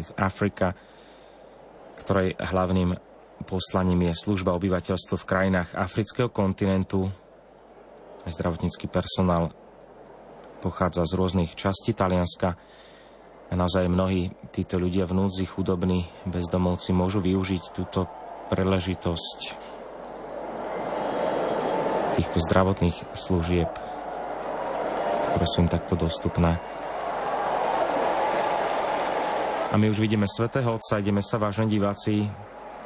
with Africa, ktorej hlavným poslaním je služba obyvateľstvu v krajinách afrického kontinentu. Zdravotnícky personál pochádza z rôznych častí Talianska. A naozaj mnohí títo ľudia v núdzi, chudobní, bezdomovci môžu využiť túto príležitosť týchto zdravotných služieb, ktoré sú im takto dostupné. A my už vidíme Svetého Otca, ideme sa, vážení diváci,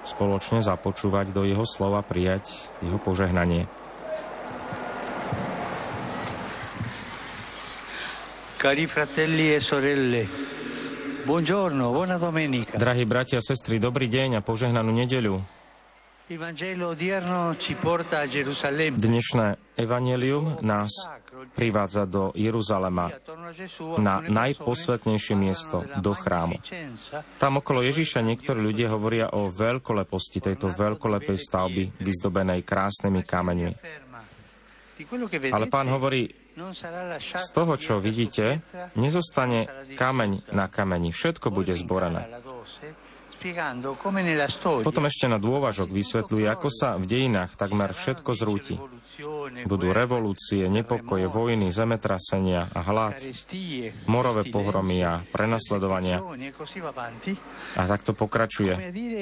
spoločne započúvať do jeho slova, prijať jeho požehnanie. Cari fratelli e sorelle, buongiorno, buona domenica. Drahí bratia a sestry, dobrý deň a požehnanú nedeľu. Dnešné evanelium nás privádza do Jeruzalema, na najposvetnejšie miesto, do chrámu. Tam okolo Ježiša niektorí ľudia hovoria o veľkoleposti tejto veľkolepej stavby, vyzdobenej krásnymi kameňmi. Ale pán hovorí, z toho, čo vidíte, nezostane kameň na kameni. Všetko bude zborené. Potom ešte na dôvažok vysvetľuje, ako sa v dejinách takmer všetko zrúti. Budú revolúcie, nepokoje, vojny, zemetrasenia a hlad, morové pohromy a prenasledovania. A tak to pokračuje.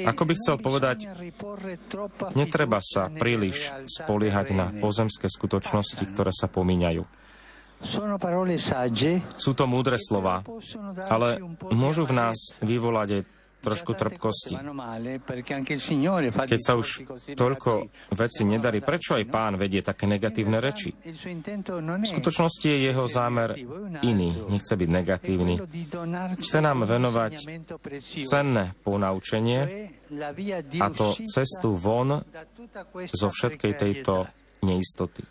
Ako by chcel povedať, netreba sa príliš spoliehať na pozemské skutočnosti, ktoré sa pomíňajú. Sú to múdre slova, ale môžu v nás vyvolať aj trošku trpkosti. Keď sa už toľko veci nedarí, prečo aj pán vedie také negatívne reči? V skutočnosti je jeho zámer iný, nechce byť negatívny. Chce nám venovať cenné ponaučenie a to cestu von zo všetkej tejto neistoty.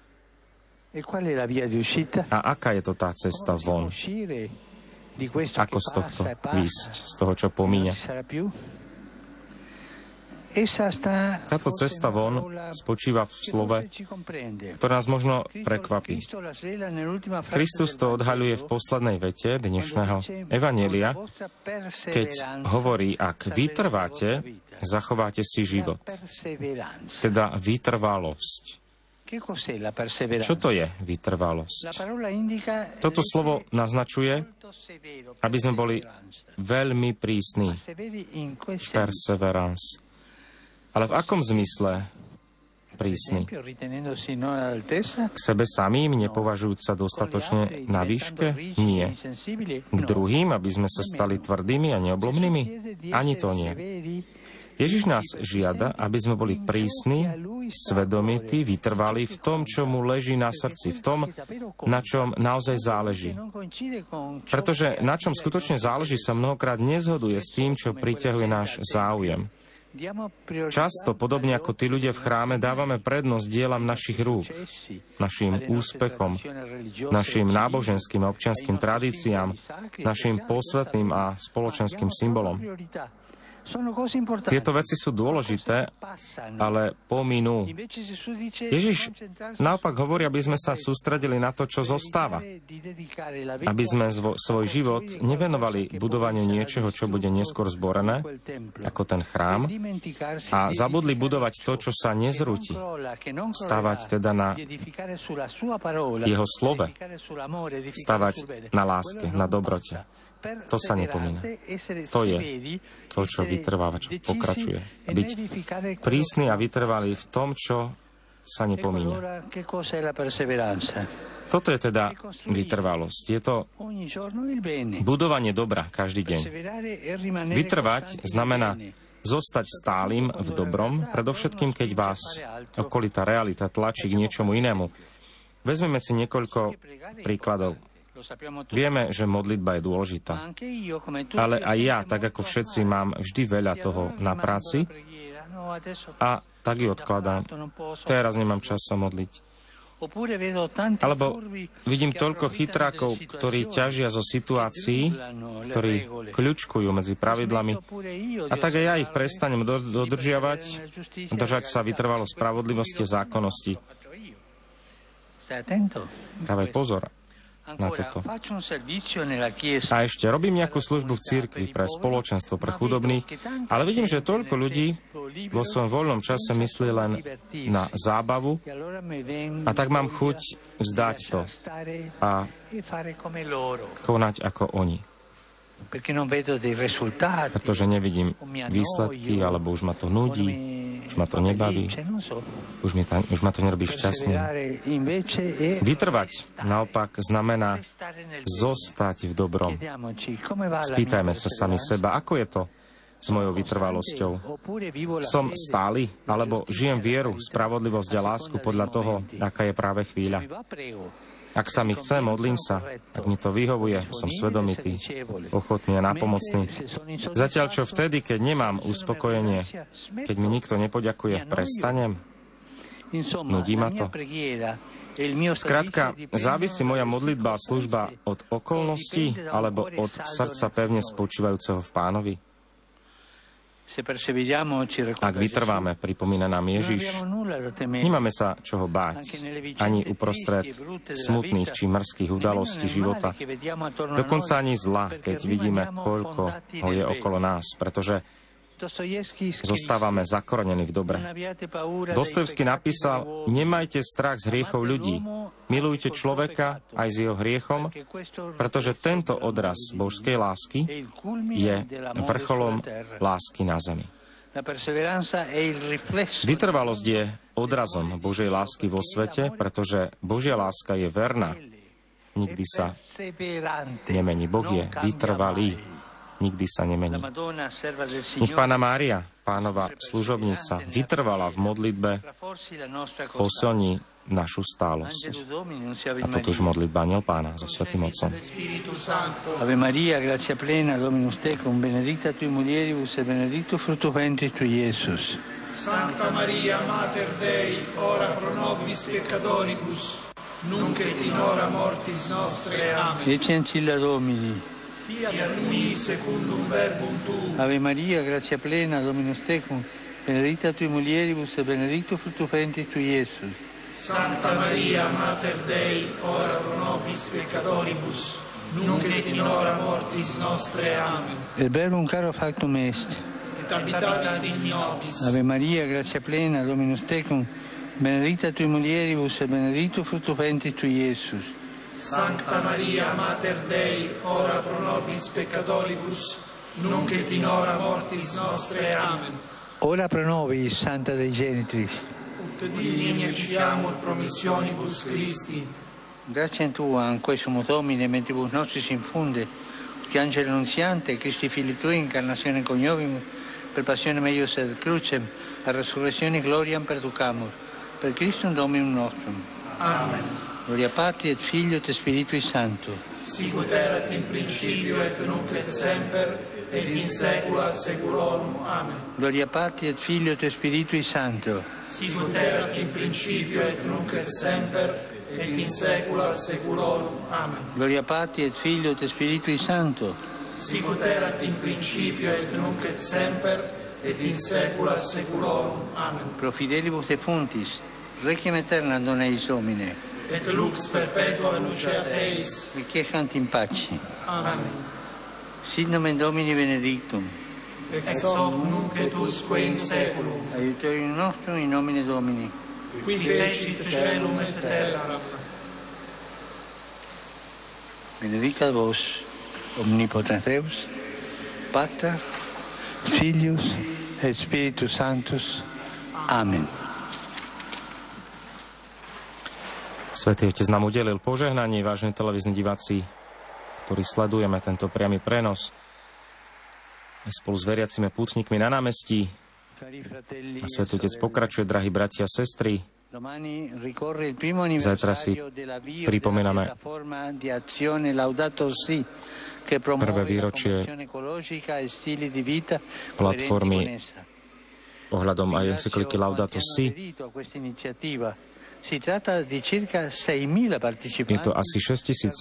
A aká je to tá cesta von? Ako z tohto výsť, z toho, čo pomíňa? Táto cesta von spočíva v slove, ktoré nás možno prekvapí. Kristus to odhaľuje v poslednej vete dnešného Evanielia, keď hovorí, ak vytrváte, zachováte si život. Teda vytrvalosť. Čo to je vytrvalosť? Toto slovo naznačuje, aby sme boli veľmi prísni. Perseverance. Ale v akom zmysle prísni? K sebe samým, nepovažujúc sa dostatočne na výške? Nie. K druhým, aby sme sa stali tvrdými a neoblomnými? Ani to nie. Ježiš nás žiada, aby sme boli prísni, svedomití, vytrvali v tom, čo mu leží na srdci, v tom, na čom naozaj záleží. Pretože na čom skutočne záleží, sa mnohokrát nezhoduje s tým, čo priťahuje náš záujem. Často, podobne ako tí ľudia v chráme, dávame prednosť dielam našich rúk, našim úspechom, našim náboženským a občianským tradíciám, našim posvetným a spoločenským symbolom. Tieto veci sú dôležité, ale pominú. Ježiš naopak hovorí, aby sme sa sústredili na to, čo zostáva. Aby sme zvo, svoj život nevenovali budovaniu niečoho, čo bude neskôr zborené, ako ten chrám, a zabudli budovať to, čo sa nezrúti. Stávať teda na jeho slove. Stavať na láske, na dobrote. To sa nepomína. To je to, čo vytrváva, čo pokračuje. Byť prísny a vytrvalý v tom, čo sa nepomína. Toto je teda vytrvalosť. Je to budovanie dobra každý deň. Vytrvať znamená zostať stálym v dobrom, predovšetkým keď vás okolitá realita tlačí k niečomu inému. Vezmeme si niekoľko príkladov. Vieme, že modlitba je dôležitá. Ale aj ja, tak ako všetci, mám vždy veľa toho na práci a tak ju odkladám. Teraz nemám čas sa modliť. Alebo vidím toľko chytrákov, ktorí ťažia zo situácií, ktorí kľúčkujú medzi pravidlami. A tak aj ja ich prestanem dodržiavať, držať sa vytrvalo spravodlivosti a zákonnosti. Dávaj pozor, na toto. A ešte robím nejakú službu v cirkvi pre spoločenstvo pre chudobných, ale vidím, že toľko ľudí vo svojom voľnom čase myslí len na zábavu a tak mám chuť vzdať to a konať ako oni. Pretože nevidím výsledky, alebo už ma to nudí, už ma to nebaví, už, mi ta, už ma to nerobí šťastným. Vytrvať naopak znamená zostať v dobrom. Spýtajme sa sami seba, ako je to s mojou vytrvalosťou. Som stály, alebo žijem vieru, spravodlivosť a lásku podľa toho, aká je práve chvíľa. Ak sa mi chce, modlím sa. Ak mi to vyhovuje, som svedomitý, ochotný a nápomocný. Zatiaľ čo vtedy, keď nemám uspokojenie, keď mi nikto nepoďakuje, prestanem? Nudí ma to? Skrátka, závisí moja modlitba a služba od okolností alebo od srdca pevne spočívajúceho v pánovi? Ak vytrváme, pripomína nám Ježiš, nemáme sa čoho báť, ani uprostred smutných či mrzkých udalostí života, dokonca ani zla, keď vidíme, koľko ho je okolo nás, pretože Zostávame zakorenení v dobre. Dostojevský napísal, nemajte strach z hriechov ľudí. Milujte človeka aj s jeho hriechom, pretože tento odraz božskej lásky je vrcholom lásky na zemi. Vytrvalosť je odrazom Božej lásky vo svete, pretože Božia láska je verná. Nikdy sa nemení. Boh je vytrvalý nikdy sa nemení. Nech Pána Mária, pánova služobnica, vytrvala v modlitbe, posilní našu stálosť. A toto už modlitba aniel pána so Svetým Otcom. Ave Maria, gracia plena, Dominus tecum, benedicta tui mulieribus e benedictus fructus ventris tui, Iesus. Sancta Maria, Mater Dei, ora pro nobis peccatoribus, nunc et in hora mortis nostre. Amen. Ecce ancilla Domini fiat mi secundum verbum tuum. Ave Maria, grazia plena, Dominus tecum, benedicta tui mulieribus e benedictus fructus ventris tui, Iesus. Santa Maria, Mater Dei, ora pro nobis peccatoribus, nunc et in hora mortis nostre. Amen. El verbum caro factum est. Et habitatat in nobis. Ave Maria, grazia plena, Dominus tecum, benedicta tui mulieribus e benedictus fructus ventris tui, Iesus. Sancta Maria, Mater Dei, ora pro nobis peccatoribus, nunc et in hora mortis nostre. Amen. Ora pro nobis, Santa Dei Genitris. Ut digni eciamur promissionibus Christi. Grazie a Tua, in questo Domine, mentibus nostris infunde, che angelo annunziante, Cristi fili Tui, incarnazione coniovim, per passione meius et crucem, a resurrezione gloriam perducamur, per Christum Dominum nostrum. Amen. Gloria Patri et Figlio et Spiritui Santo. Sicut erat in principio et nunc et semper et in saecula saeculorum. Amen. Gloria Patri et Figlio et Spiritui Santo. Sicut erat in principio et nunc et semper et in saecula saeculorum. Amen. Gloria Patri et Figlio et Spiritui Santo. Sicut erat in principio et nunc et semper et in saecula saeculorum. Amen. Pro fidelibus defuntis, requiem aeterna dona eis Domine et lux perpetua lucea Deis. Requiescant in pace. Amen. Sit nomen Domini benedictum. Ex hoc nunc et usque in seculum. Aiuterium nostrum in nomine Domini. Qui fecit celum et terra. Benedicat vos, omnipotens Deus, Pater, Filius et Spiritus. Amen. Svetý Otec nám udelil požehnanie, vážne televízni diváci, ktorí sledujeme tento priamy prenos spolu s veriacimi pútnikmi na námestí. A Svetý Otec pokračuje, drahí bratia a sestry. Zajtra si pripomíname prvé výročie platformy ohľadom aj encykliky Laudato Si. Je to asi 6 tisíc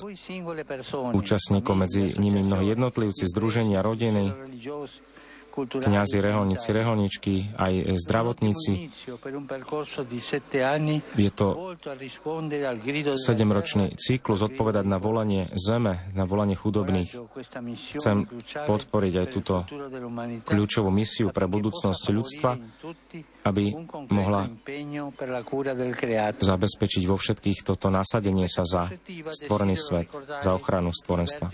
účastníkov, medzi nimi mnohí jednotlivci, združenia, rodiny, kňazi, reholníci, reholničky, aj zdravotníci. Je to sedemročný cyklus odpovedať na volanie zeme, na volanie chudobných. Chcem podporiť aj túto kľúčovú misiu pre budúcnosť ľudstva, aby mohla zabezpečiť vo všetkých toto nasadenie sa za stvorený svet, za ochranu stvorenstva.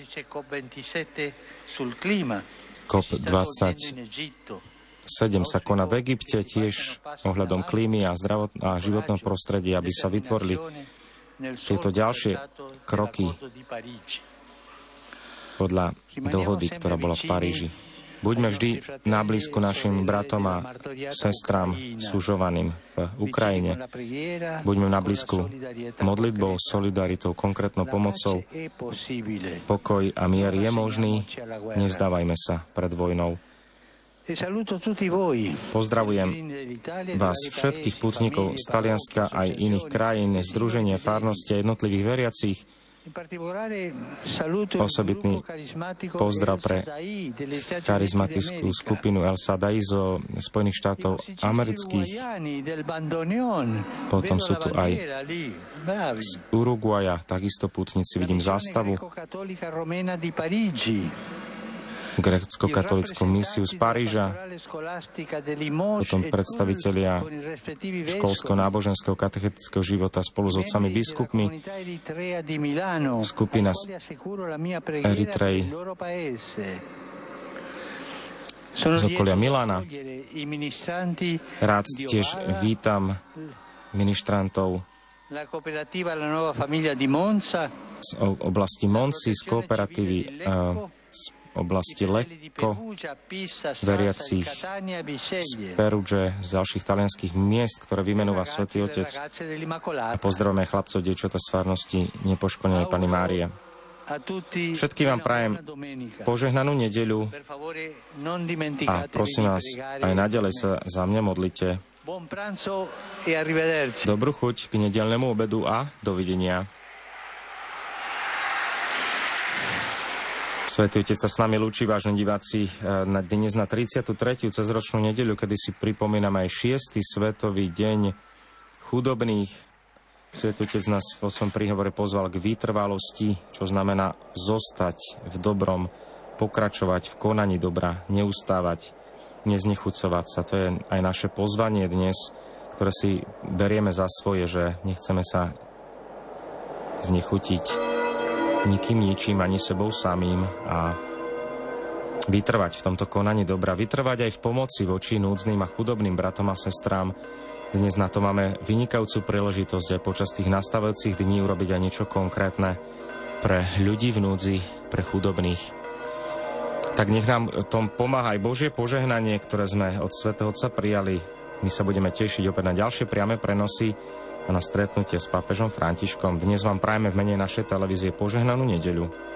COP27 sa koná v Egypte tiež ohľadom klímy a, zdravot- a životného prostredia, aby sa vytvorili tieto ďalšie kroky podľa dohody, ktorá bola v Paríži. Buďme vždy na blízku našim bratom a sestrám súžovaným v Ukrajine. Buďme na blízku modlitbou, solidaritou, konkrétnou pomocou. Pokoj a mier je možný. Nevzdávajme sa pred vojnou. Pozdravujem vás všetkých putníkov z Talianska aj iných krajín, Združenie farnosti jednotlivých veriacich, Osobitný pozdrav pre charizmatickú skupinu El Sadai zo Spojených štátov amerických. Potom sú tu aj z Uruguaja, takisto putníci, vidím zástavu grecko-katolickú misiu z Paríža, potom predstavitelia školsko-náboženského katechetického života spolu s otcami biskupmi, skupina z Eritrej z okolia Milána. Rád tiež vítam ministrantov z oblasti Monsi, z kooperatívy oblasti Lecco, veriacich z Peruge, z ďalších talianských miest, ktoré vymenúva Svetý Otec. A pozdravujeme chlapcov, dievčata z farnosti nepoškodenej Pani Mária. Všetkým vám prajem požehnanú nedeľu a prosím vás, aj naďalej sa za mňa modlite. Dobrú chuť k nedelnému obedu a dovidenia. Svetý Otec sa s nami lúči, vážni diváci, e, na dnes na 33. cezročnú nedeľu, kedy si pripomíname aj 6. svetový deň chudobných. Svetý Otec nás vo svojom príhovore pozval k vytrvalosti, čo znamená zostať v dobrom, pokračovať v konaní dobra, neustávať, neznechucovať sa. To je aj naše pozvanie dnes, ktoré si berieme za svoje, že nechceme sa znechutiť nikým ničím, ani sebou samým a vytrvať v tomto konaní dobra, vytrvať aj v pomoci voči núdznym a chudobným bratom a sestrám. Dnes na to máme vynikajúcu príležitosť aj počas tých nastavujúcich dní urobiť aj niečo konkrétne pre ľudí v núdzi, pre chudobných. Tak nech nám tom pomáha aj Božie požehnanie, ktoré sme od Svetého Otca prijali. My sa budeme tešiť opäť na ďalšie priame prenosy na stretnutie s pápežom Františkom. Dnes vám prajeme v mene našej televízie požehnanú nedeľu.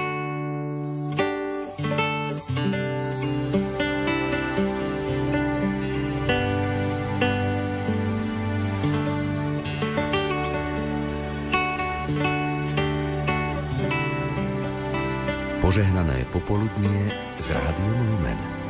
Popoludnie s Rádiom Lumen.